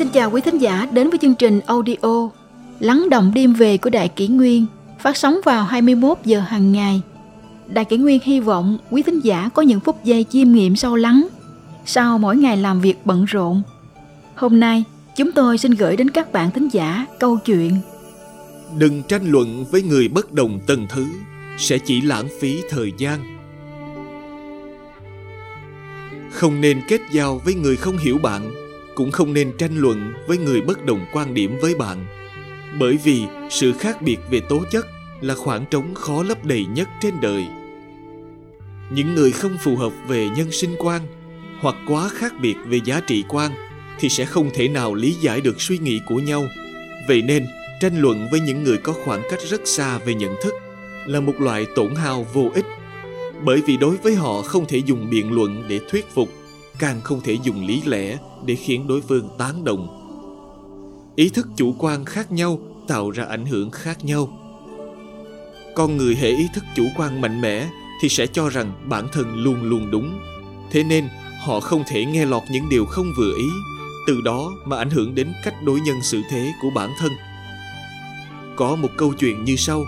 Xin chào quý thính giả đến với chương trình audio Lắng động đêm về của Đại Kỷ Nguyên phát sóng vào 21 giờ hàng ngày. Đại Kỷ Nguyên hy vọng quý thính giả có những phút giây chiêm nghiệm sâu lắng sau mỗi ngày làm việc bận rộn. Hôm nay, chúng tôi xin gửi đến các bạn thính giả câu chuyện Đừng tranh luận với người bất đồng tầng thứ sẽ chỉ lãng phí thời gian. Không nên kết giao với người không hiểu bạn, cũng không nên tranh luận với người bất đồng quan điểm với bạn. Bởi vì sự khác biệt về tố chất là khoảng trống khó lấp đầy nhất trên đời. Những người không phù hợp về nhân sinh quan hoặc quá khác biệt về giá trị quan thì sẽ không thể nào lý giải được suy nghĩ của nhau. Vậy nên, tranh luận với những người có khoảng cách rất xa về nhận thức là một loại tổn hao vô ích bởi vì đối với họ không thể dùng biện luận để thuyết phục càng không thể dùng lý lẽ để khiến đối phương tán đồng. Ý thức chủ quan khác nhau tạo ra ảnh hưởng khác nhau. Con người hệ ý thức chủ quan mạnh mẽ thì sẽ cho rằng bản thân luôn luôn đúng. Thế nên, họ không thể nghe lọt những điều không vừa ý, từ đó mà ảnh hưởng đến cách đối nhân xử thế của bản thân. Có một câu chuyện như sau.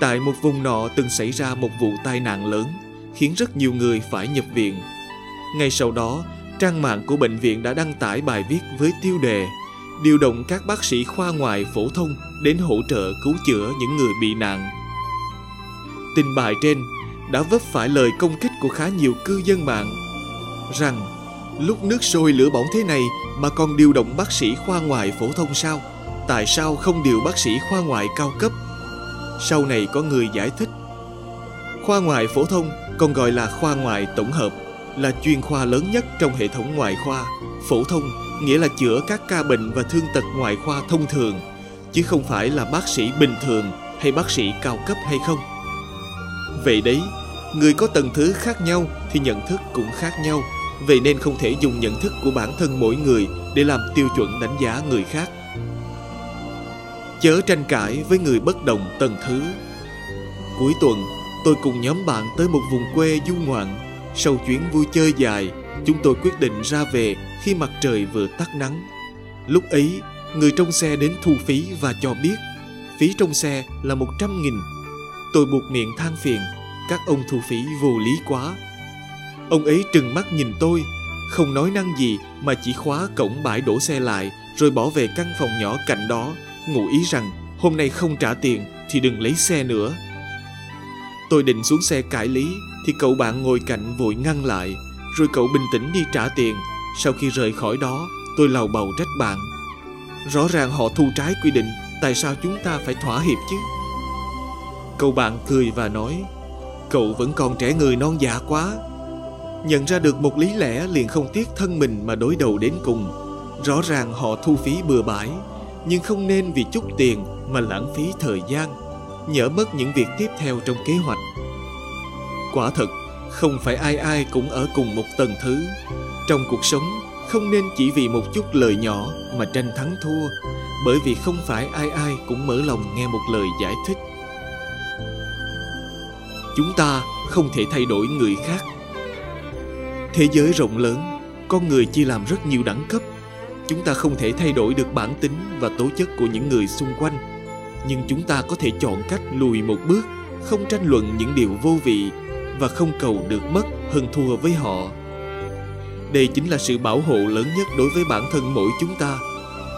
Tại một vùng nọ từng xảy ra một vụ tai nạn lớn, khiến rất nhiều người phải nhập viện. Ngay sau đó trang mạng của bệnh viện đã đăng tải bài viết với tiêu đề điều động các bác sĩ khoa ngoại phổ thông đến hỗ trợ cứu chữa những người bị nạn tin bài trên đã vấp phải lời công kích của khá nhiều cư dân mạng rằng, lúc nước sôi lửa bỏng thế này mà còn điều động bác sĩ khoa ngoại phổ thông sao? Tại sao không điều bác sĩ khoa ngoại cao cấp? Sau này có người giải thích. Khoa ngoại phổ thông còn gọi là khoa ngoại tổng hợp là chuyên khoa lớn nhất trong hệ thống ngoại khoa. Phổ thông nghĩa là chữa các ca bệnh và thương tật ngoại khoa thông thường, chứ không phải là bác sĩ bình thường hay bác sĩ cao cấp hay không. Vậy đấy, người có tầng thứ khác nhau thì nhận thức cũng khác nhau. Vậy nên không thể dùng nhận thức của bản thân mỗi người để làm tiêu chuẩn đánh giá người khác. Chớ tranh cãi với người bất đồng tầng thứ. Cuối tuần, tôi cùng nhóm bạn tới một vùng quê du ngoạn sau chuyến vui chơi dài, chúng tôi quyết định ra về khi mặt trời vừa tắt nắng. Lúc ấy, người trong xe đến thu phí và cho biết, phí trong xe là một trăm nghìn. Tôi buộc miệng than phiền, các ông thu phí vô lý quá. Ông ấy trừng mắt nhìn tôi, không nói năng gì mà chỉ khóa cổng bãi đổ xe lại, rồi bỏ về căn phòng nhỏ cạnh đó, ngụ ý rằng hôm nay không trả tiền thì đừng lấy xe nữa tôi định xuống xe cãi lý, thì cậu bạn ngồi cạnh vội ngăn lại, rồi cậu bình tĩnh đi trả tiền. Sau khi rời khỏi đó, tôi lầu bầu trách bạn. Rõ ràng họ thu trái quy định, tại sao chúng ta phải thỏa hiệp chứ? Cậu bạn cười và nói, cậu vẫn còn trẻ người non dạ quá. Nhận ra được một lý lẽ liền không tiếc thân mình mà đối đầu đến cùng. Rõ ràng họ thu phí bừa bãi, nhưng không nên vì chút tiền mà lãng phí thời gian nhỡ mất những việc tiếp theo trong kế hoạch. Quả thật, không phải ai ai cũng ở cùng một tầng thứ. Trong cuộc sống, không nên chỉ vì một chút lời nhỏ mà tranh thắng thua, bởi vì không phải ai ai cũng mở lòng nghe một lời giải thích. Chúng ta không thể thay đổi người khác. Thế giới rộng lớn con người chia làm rất nhiều đẳng cấp. Chúng ta không thể thay đổi được bản tính và tố chất của những người xung quanh nhưng chúng ta có thể chọn cách lùi một bước, không tranh luận những điều vô vị và không cầu được mất hơn thua với họ. Đây chính là sự bảo hộ lớn nhất đối với bản thân mỗi chúng ta.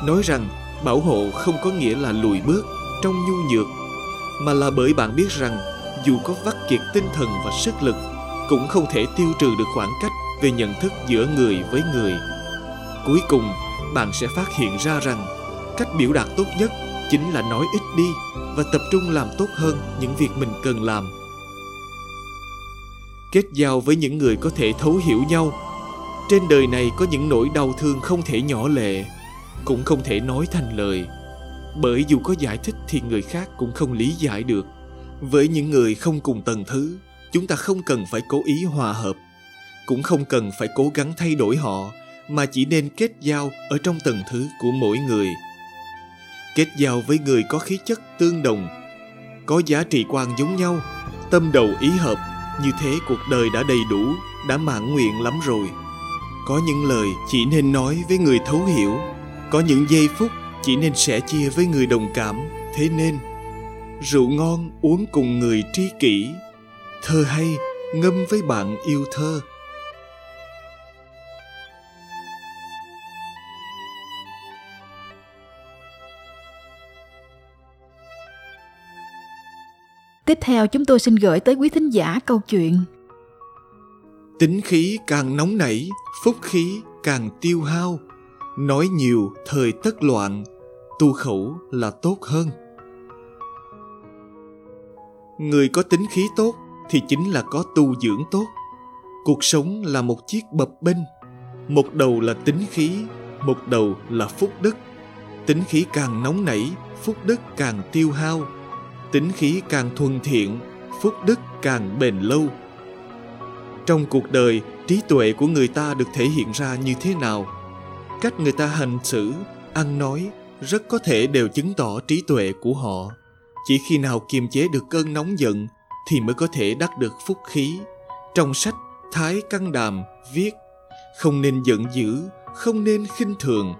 Nói rằng, bảo hộ không có nghĩa là lùi bước trong nhu nhược, mà là bởi bạn biết rằng, dù có vắt kiệt tinh thần và sức lực, cũng không thể tiêu trừ được khoảng cách về nhận thức giữa người với người. Cuối cùng, bạn sẽ phát hiện ra rằng, cách biểu đạt tốt nhất chính là nói ít đi và tập trung làm tốt hơn những việc mình cần làm. Kết giao với những người có thể thấu hiểu nhau. Trên đời này có những nỗi đau thương không thể nhỏ lệ, cũng không thể nói thành lời. Bởi dù có giải thích thì người khác cũng không lý giải được. Với những người không cùng tầng thứ, chúng ta không cần phải cố ý hòa hợp, cũng không cần phải cố gắng thay đổi họ, mà chỉ nên kết giao ở trong tầng thứ của mỗi người kết giao với người có khí chất tương đồng, có giá trị quan giống nhau, tâm đầu ý hợp, như thế cuộc đời đã đầy đủ, đã mãn nguyện lắm rồi. Có những lời chỉ nên nói với người thấu hiểu, có những giây phút chỉ nên sẻ chia với người đồng cảm, thế nên, rượu ngon uống cùng người tri kỷ, thơ hay, ngâm với bạn yêu thơ. Tiếp theo chúng tôi xin gửi tới quý thính giả câu chuyện Tính khí càng nóng nảy, phúc khí càng tiêu hao. Nói nhiều thời tất loạn, tu khẩu là tốt hơn. Người có tính khí tốt thì chính là có tu dưỡng tốt. Cuộc sống là một chiếc bập bênh, một đầu là tính khí, một đầu là phúc đức. Tính khí càng nóng nảy, phúc đức càng tiêu hao. Tính khí càng thuần thiện, phúc đức càng bền lâu. Trong cuộc đời, trí tuệ của người ta được thể hiện ra như thế nào? Cách người ta hành xử, ăn nói rất có thể đều chứng tỏ trí tuệ của họ. Chỉ khi nào kiềm chế được cơn nóng giận thì mới có thể đắc được phúc khí. Trong sách Thái Căn Đàm viết Không nên giận dữ, không nên khinh thường.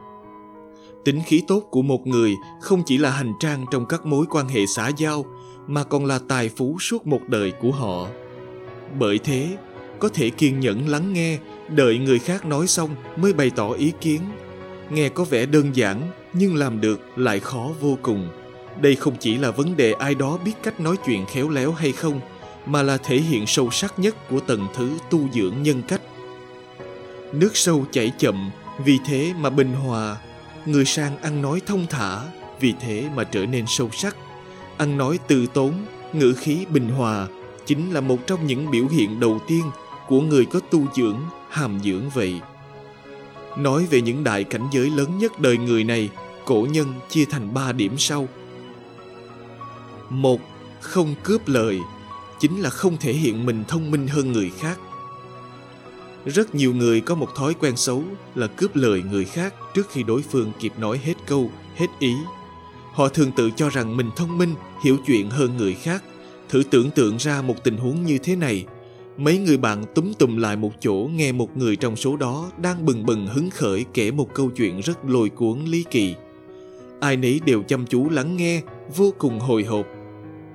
Tính khí tốt của một người không chỉ là hành trang trong các mối quan hệ xã giao mà còn là tài phú suốt một đời của họ. Bởi thế, có thể kiên nhẫn lắng nghe, đợi người khác nói xong mới bày tỏ ý kiến. Nghe có vẻ đơn giản nhưng làm được lại khó vô cùng. Đây không chỉ là vấn đề ai đó biết cách nói chuyện khéo léo hay không, mà là thể hiện sâu sắc nhất của tầng thứ tu dưỡng nhân cách. Nước sâu chảy chậm, vì thế mà bình hòa. Người sang ăn nói thông thả, vì thế mà trở nên sâu sắc. Ăn nói từ tốn, ngữ khí bình hòa chính là một trong những biểu hiện đầu tiên của người có tu dưỡng, hàm dưỡng vậy. Nói về những đại cảnh giới lớn nhất đời người này, cổ nhân chia thành ba điểm sau. Một, không cướp lời, chính là không thể hiện mình thông minh hơn người khác. Rất nhiều người có một thói quen xấu là cướp lời người khác trước khi đối phương kịp nói hết câu, hết ý. Họ thường tự cho rằng mình thông minh, hiểu chuyện hơn người khác. Thử tưởng tượng ra một tình huống như thế này, Mấy người bạn túm tùm lại một chỗ nghe một người trong số đó đang bừng bừng hứng khởi kể một câu chuyện rất lôi cuốn ly kỳ. Ai nấy đều chăm chú lắng nghe, vô cùng hồi hộp.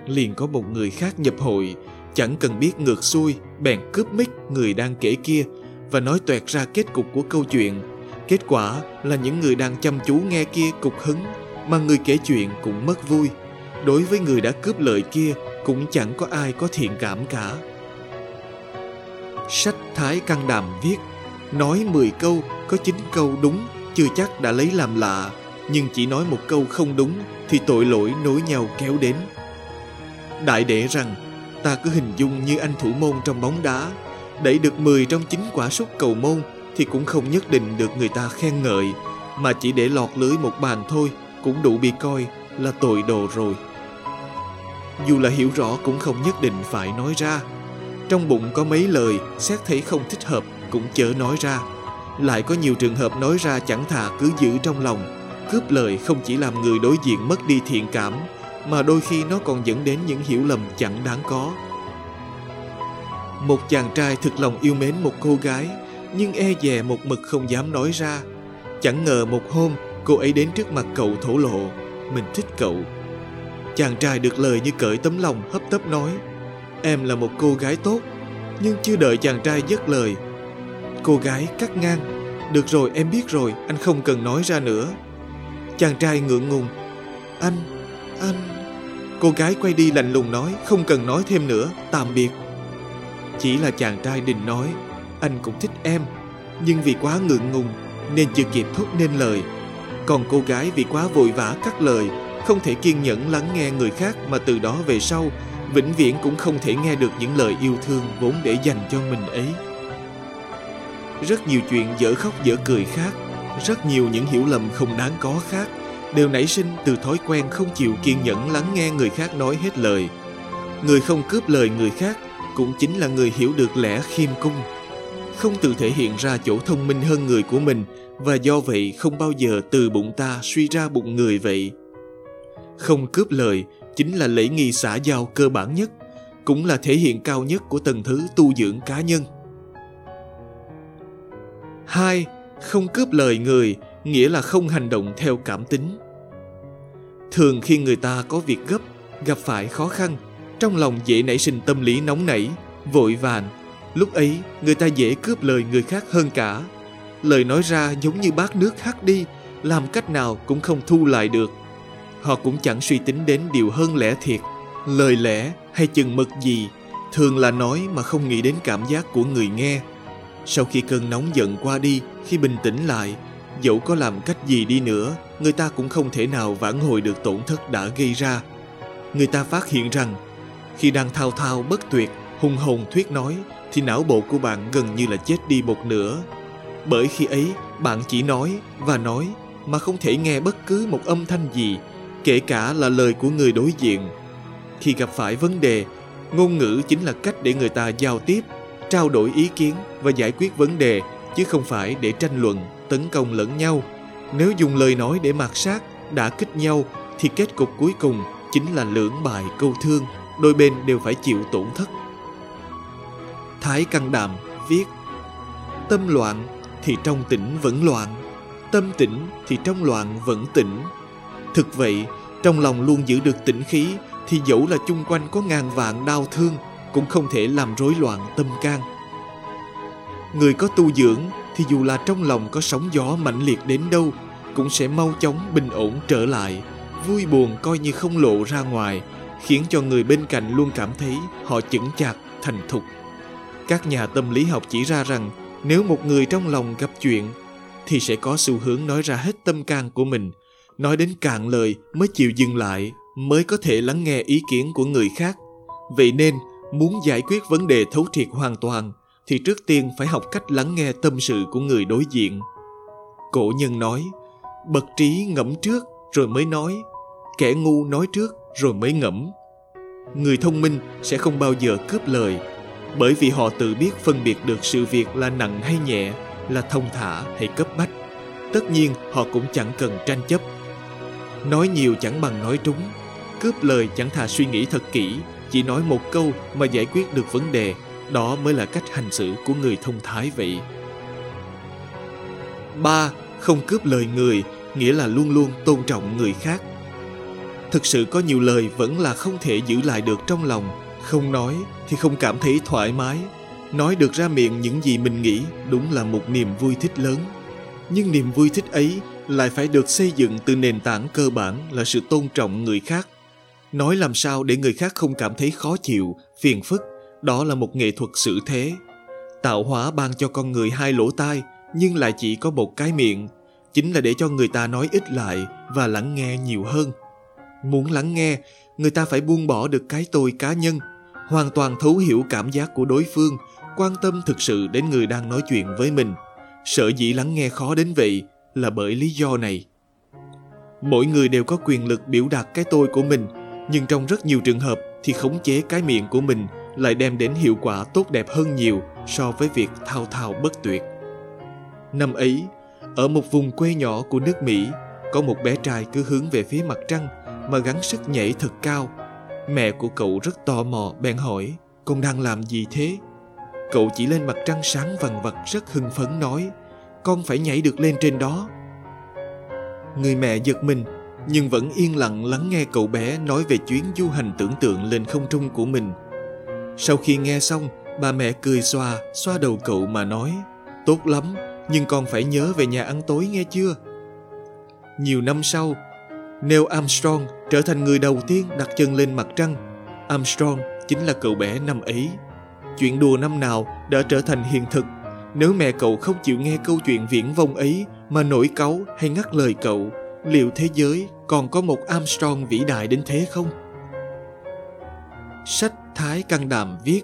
Liền có một người khác nhập hội, chẳng cần biết ngược xuôi, bèn cướp mic người đang kể kia và nói toẹt ra kết cục của câu chuyện. Kết quả là những người đang chăm chú nghe kia cục hứng, mà người kể chuyện cũng mất vui. Đối với người đã cướp lợi kia, cũng chẳng có ai có thiện cảm cả. Sách Thái Căn Đàm viết Nói 10 câu, có 9 câu đúng, chưa chắc đã lấy làm lạ, nhưng chỉ nói một câu không đúng thì tội lỗi nối nhau kéo đến. Đại đệ rằng, ta cứ hình dung như anh thủ môn trong bóng đá, đẩy được 10 trong 9 quả sút cầu môn thì cũng không nhất định được người ta khen ngợi, mà chỉ để lọt lưới một bàn thôi cũng đủ bị coi là tội đồ rồi. Dù là hiểu rõ cũng không nhất định phải nói ra, trong bụng có mấy lời xét thấy không thích hợp cũng chớ nói ra. Lại có nhiều trường hợp nói ra chẳng thà cứ giữ trong lòng cướp lời không chỉ làm người đối diện mất đi thiện cảm mà đôi khi nó còn dẫn đến những hiểu lầm chẳng đáng có một chàng trai thực lòng yêu mến một cô gái nhưng e dè một mực không dám nói ra. Chẳng ngờ một hôm cô ấy đến trước mặt cậu thổ lộ mình thích cậu. Chàng trai được lời như cởi tấm lòng hấp tấp nói Em là một cô gái tốt Nhưng chưa đợi chàng trai dứt lời. Cô gái cắt ngang. Được rồi em biết rồi Anh không cần nói ra nữa. Chàng trai ngượng ngùng Anh, anh. Cô gái quay đi lạnh lùng nói Không cần nói thêm nữa, tạm biệt. Chỉ là chàng trai định nói, Anh cũng thích em, Nhưng vì quá ngượng ngùng Nên chưa kịp thốt nên lời. Còn cô gái vì quá vội vã cắt lời, Không thể kiên nhẫn lắng nghe người khác Mà từ đó về sau, vĩnh viễn cũng không thể nghe được những lời yêu thương vốn để dành cho mình ấy. Rất nhiều chuyện dở khóc dở cười khác, rất nhiều những hiểu lầm không đáng có khác, đều nảy sinh từ thói quen không chịu kiên nhẫn lắng nghe người khác nói hết lời. Người không cướp lời người khác cũng chính là người hiểu được lẽ khiêm cung không tự thể hiện ra chỗ thông minh hơn người của mình và do vậy không bao giờ từ bụng ta suy ra bụng người vậy không cướp lời chính là lễ nghi xã giao cơ bản nhất, cũng là thể hiện cao nhất của tầng thứ tu dưỡng cá nhân. Hai, Không cướp lời người nghĩa là không hành động theo cảm tính. Thường khi người ta có việc gấp, gặp phải khó khăn, trong lòng dễ nảy sinh tâm lý nóng nảy, vội vàng. Lúc ấy, người ta dễ cướp lời người khác hơn cả. Lời nói ra giống như bát nước hắt đi, làm cách nào cũng không thu lại được. Họ cũng chẳng suy tính đến điều hơn lẽ thiệt, lời lẽ hay chừng mực gì, thường là nói mà không nghĩ đến cảm giác của người nghe. Sau khi cơn nóng giận qua đi, khi bình tĩnh lại, dẫu có làm cách gì đi nữa, người ta cũng không thể nào vãn hồi được tổn thất đã gây ra. Người ta phát hiện rằng, khi đang thao thao bất tuyệt, hùng hồn thuyết nói, thì não bộ của bạn gần như là chết đi một nửa. Bởi khi ấy, bạn chỉ nói và nói mà không thể nghe bất cứ một âm thanh gì, kể cả là lời của người đối diện. Khi gặp phải vấn đề, ngôn ngữ chính là cách để người ta giao tiếp, trao đổi ý kiến và giải quyết vấn đề, chứ không phải để tranh luận, tấn công lẫn nhau. Nếu dùng lời nói để mạt sát, đã kích nhau, thì kết cục cuối cùng chính là lưỡng bại câu thương, đôi bên đều phải chịu tổn thất. Thái Căn Đàm viết Tâm loạn thì trong tỉnh vẫn loạn, tâm tỉnh thì trong loạn vẫn tỉnh. Thực vậy, trong lòng luôn giữ được tĩnh khí thì dẫu là chung quanh có ngàn vạn đau thương cũng không thể làm rối loạn tâm can. Người có tu dưỡng thì dù là trong lòng có sóng gió mãnh liệt đến đâu cũng sẽ mau chóng bình ổn trở lại, vui buồn coi như không lộ ra ngoài, khiến cho người bên cạnh luôn cảm thấy họ chững chạc, thành thục. Các nhà tâm lý học chỉ ra rằng nếu một người trong lòng gặp chuyện thì sẽ có xu hướng nói ra hết tâm can của mình, nói đến cạn lời mới chịu dừng lại, mới có thể lắng nghe ý kiến của người khác. Vậy nên, muốn giải quyết vấn đề thấu triệt hoàn toàn thì trước tiên phải học cách lắng nghe tâm sự của người đối diện. Cổ nhân nói, bậc trí ngẫm trước rồi mới nói, kẻ ngu nói trước rồi mới ngẫm. Người thông minh sẽ không bao giờ cướp lời, bởi vì họ tự biết phân biệt được sự việc là nặng hay nhẹ, là thông thả hay cấp bách. Tất nhiên họ cũng chẳng cần tranh chấp. Nói nhiều chẳng bằng nói trúng, cướp lời chẳng thà suy nghĩ thật kỹ, chỉ nói một câu mà giải quyết được vấn đề, đó mới là cách hành xử của người thông thái vậy. ba Không cướp lời người, nghĩa là luôn luôn tôn trọng người khác. Thực sự có nhiều lời vẫn là không thể giữ lại được trong lòng, không nói thì không cảm thấy thoải mái, nói được ra miệng những gì mình nghĩ đúng là một niềm vui thích lớn. Nhưng niềm vui thích ấy lại phải được xây dựng từ nền tảng cơ bản là sự tôn trọng người khác Nói làm sao để người khác không cảm thấy khó chịu, phiền phức, đó là một nghệ thuật xử thế. Tạo hóa ban cho con người hai lỗ tai, nhưng lại chỉ có một cái miệng, chính là để cho người ta nói ít lại và lắng nghe nhiều hơn. Muốn lắng nghe, người ta phải buông bỏ được cái tôi cá nhân, hoàn toàn thấu hiểu cảm giác của đối phương, quan tâm thực sự đến người đang nói chuyện với mình. Sợ dĩ lắng nghe khó đến vậy là bởi lý do này. Mỗi người đều có quyền lực biểu đạt cái tôi của mình – nhưng trong rất nhiều trường hợp thì khống chế cái miệng của mình lại đem đến hiệu quả tốt đẹp hơn nhiều so với việc thao thao bất tuyệt. Năm ấy, ở một vùng quê nhỏ của nước Mỹ, có một bé trai cứ hướng về phía mặt trăng mà gắng sức nhảy thật cao. Mẹ của cậu rất tò mò bèn hỏi, con đang làm gì thế? Cậu chỉ lên mặt trăng sáng vằn vặt rất hưng phấn nói, con phải nhảy được lên trên đó. Người mẹ giật mình nhưng vẫn yên lặng lắng nghe cậu bé nói về chuyến du hành tưởng tượng lên không trung của mình. Sau khi nghe xong, bà mẹ cười xoa, xoa đầu cậu mà nói, tốt lắm, nhưng con phải nhớ về nhà ăn tối nghe chưa? Nhiều năm sau, Neil Armstrong trở thành người đầu tiên đặt chân lên mặt trăng. Armstrong chính là cậu bé năm ấy. Chuyện đùa năm nào đã trở thành hiện thực. Nếu mẹ cậu không chịu nghe câu chuyện viễn vông ấy mà nổi cáu hay ngắt lời cậu, liệu thế giới còn có một Armstrong vĩ đại đến thế không? Sách Thái Căn Đàm viết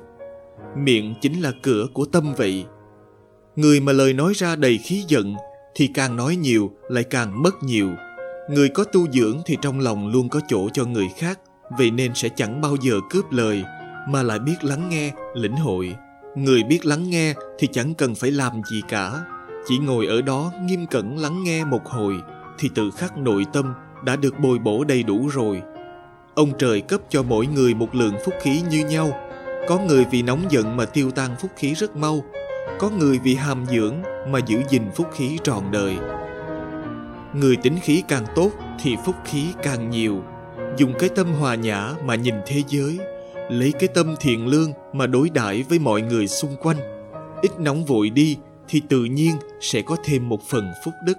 Miệng chính là cửa của tâm vậy. Người mà lời nói ra đầy khí giận thì càng nói nhiều lại càng mất nhiều. Người có tu dưỡng thì trong lòng luôn có chỗ cho người khác, vậy nên sẽ chẳng bao giờ cướp lời mà lại biết lắng nghe, lĩnh hội. Người biết lắng nghe thì chẳng cần phải làm gì cả, chỉ ngồi ở đó nghiêm cẩn lắng nghe một hồi thì tự khắc nội tâm đã được bồi bổ đầy đủ rồi. Ông trời cấp cho mỗi người một lượng phúc khí như nhau. Có người vì nóng giận mà tiêu tan phúc khí rất mau. Có người vì hàm dưỡng mà giữ gìn phúc khí trọn đời người tính khí càng tốt thì phúc khí càng nhiều. Dùng cái tâm hòa nhã mà nhìn thế giới, lấy cái tâm thiện lương mà đối đãi với mọi người xung quanh. Ít nóng vội đi thì tự nhiên sẽ có thêm một phần phúc đức.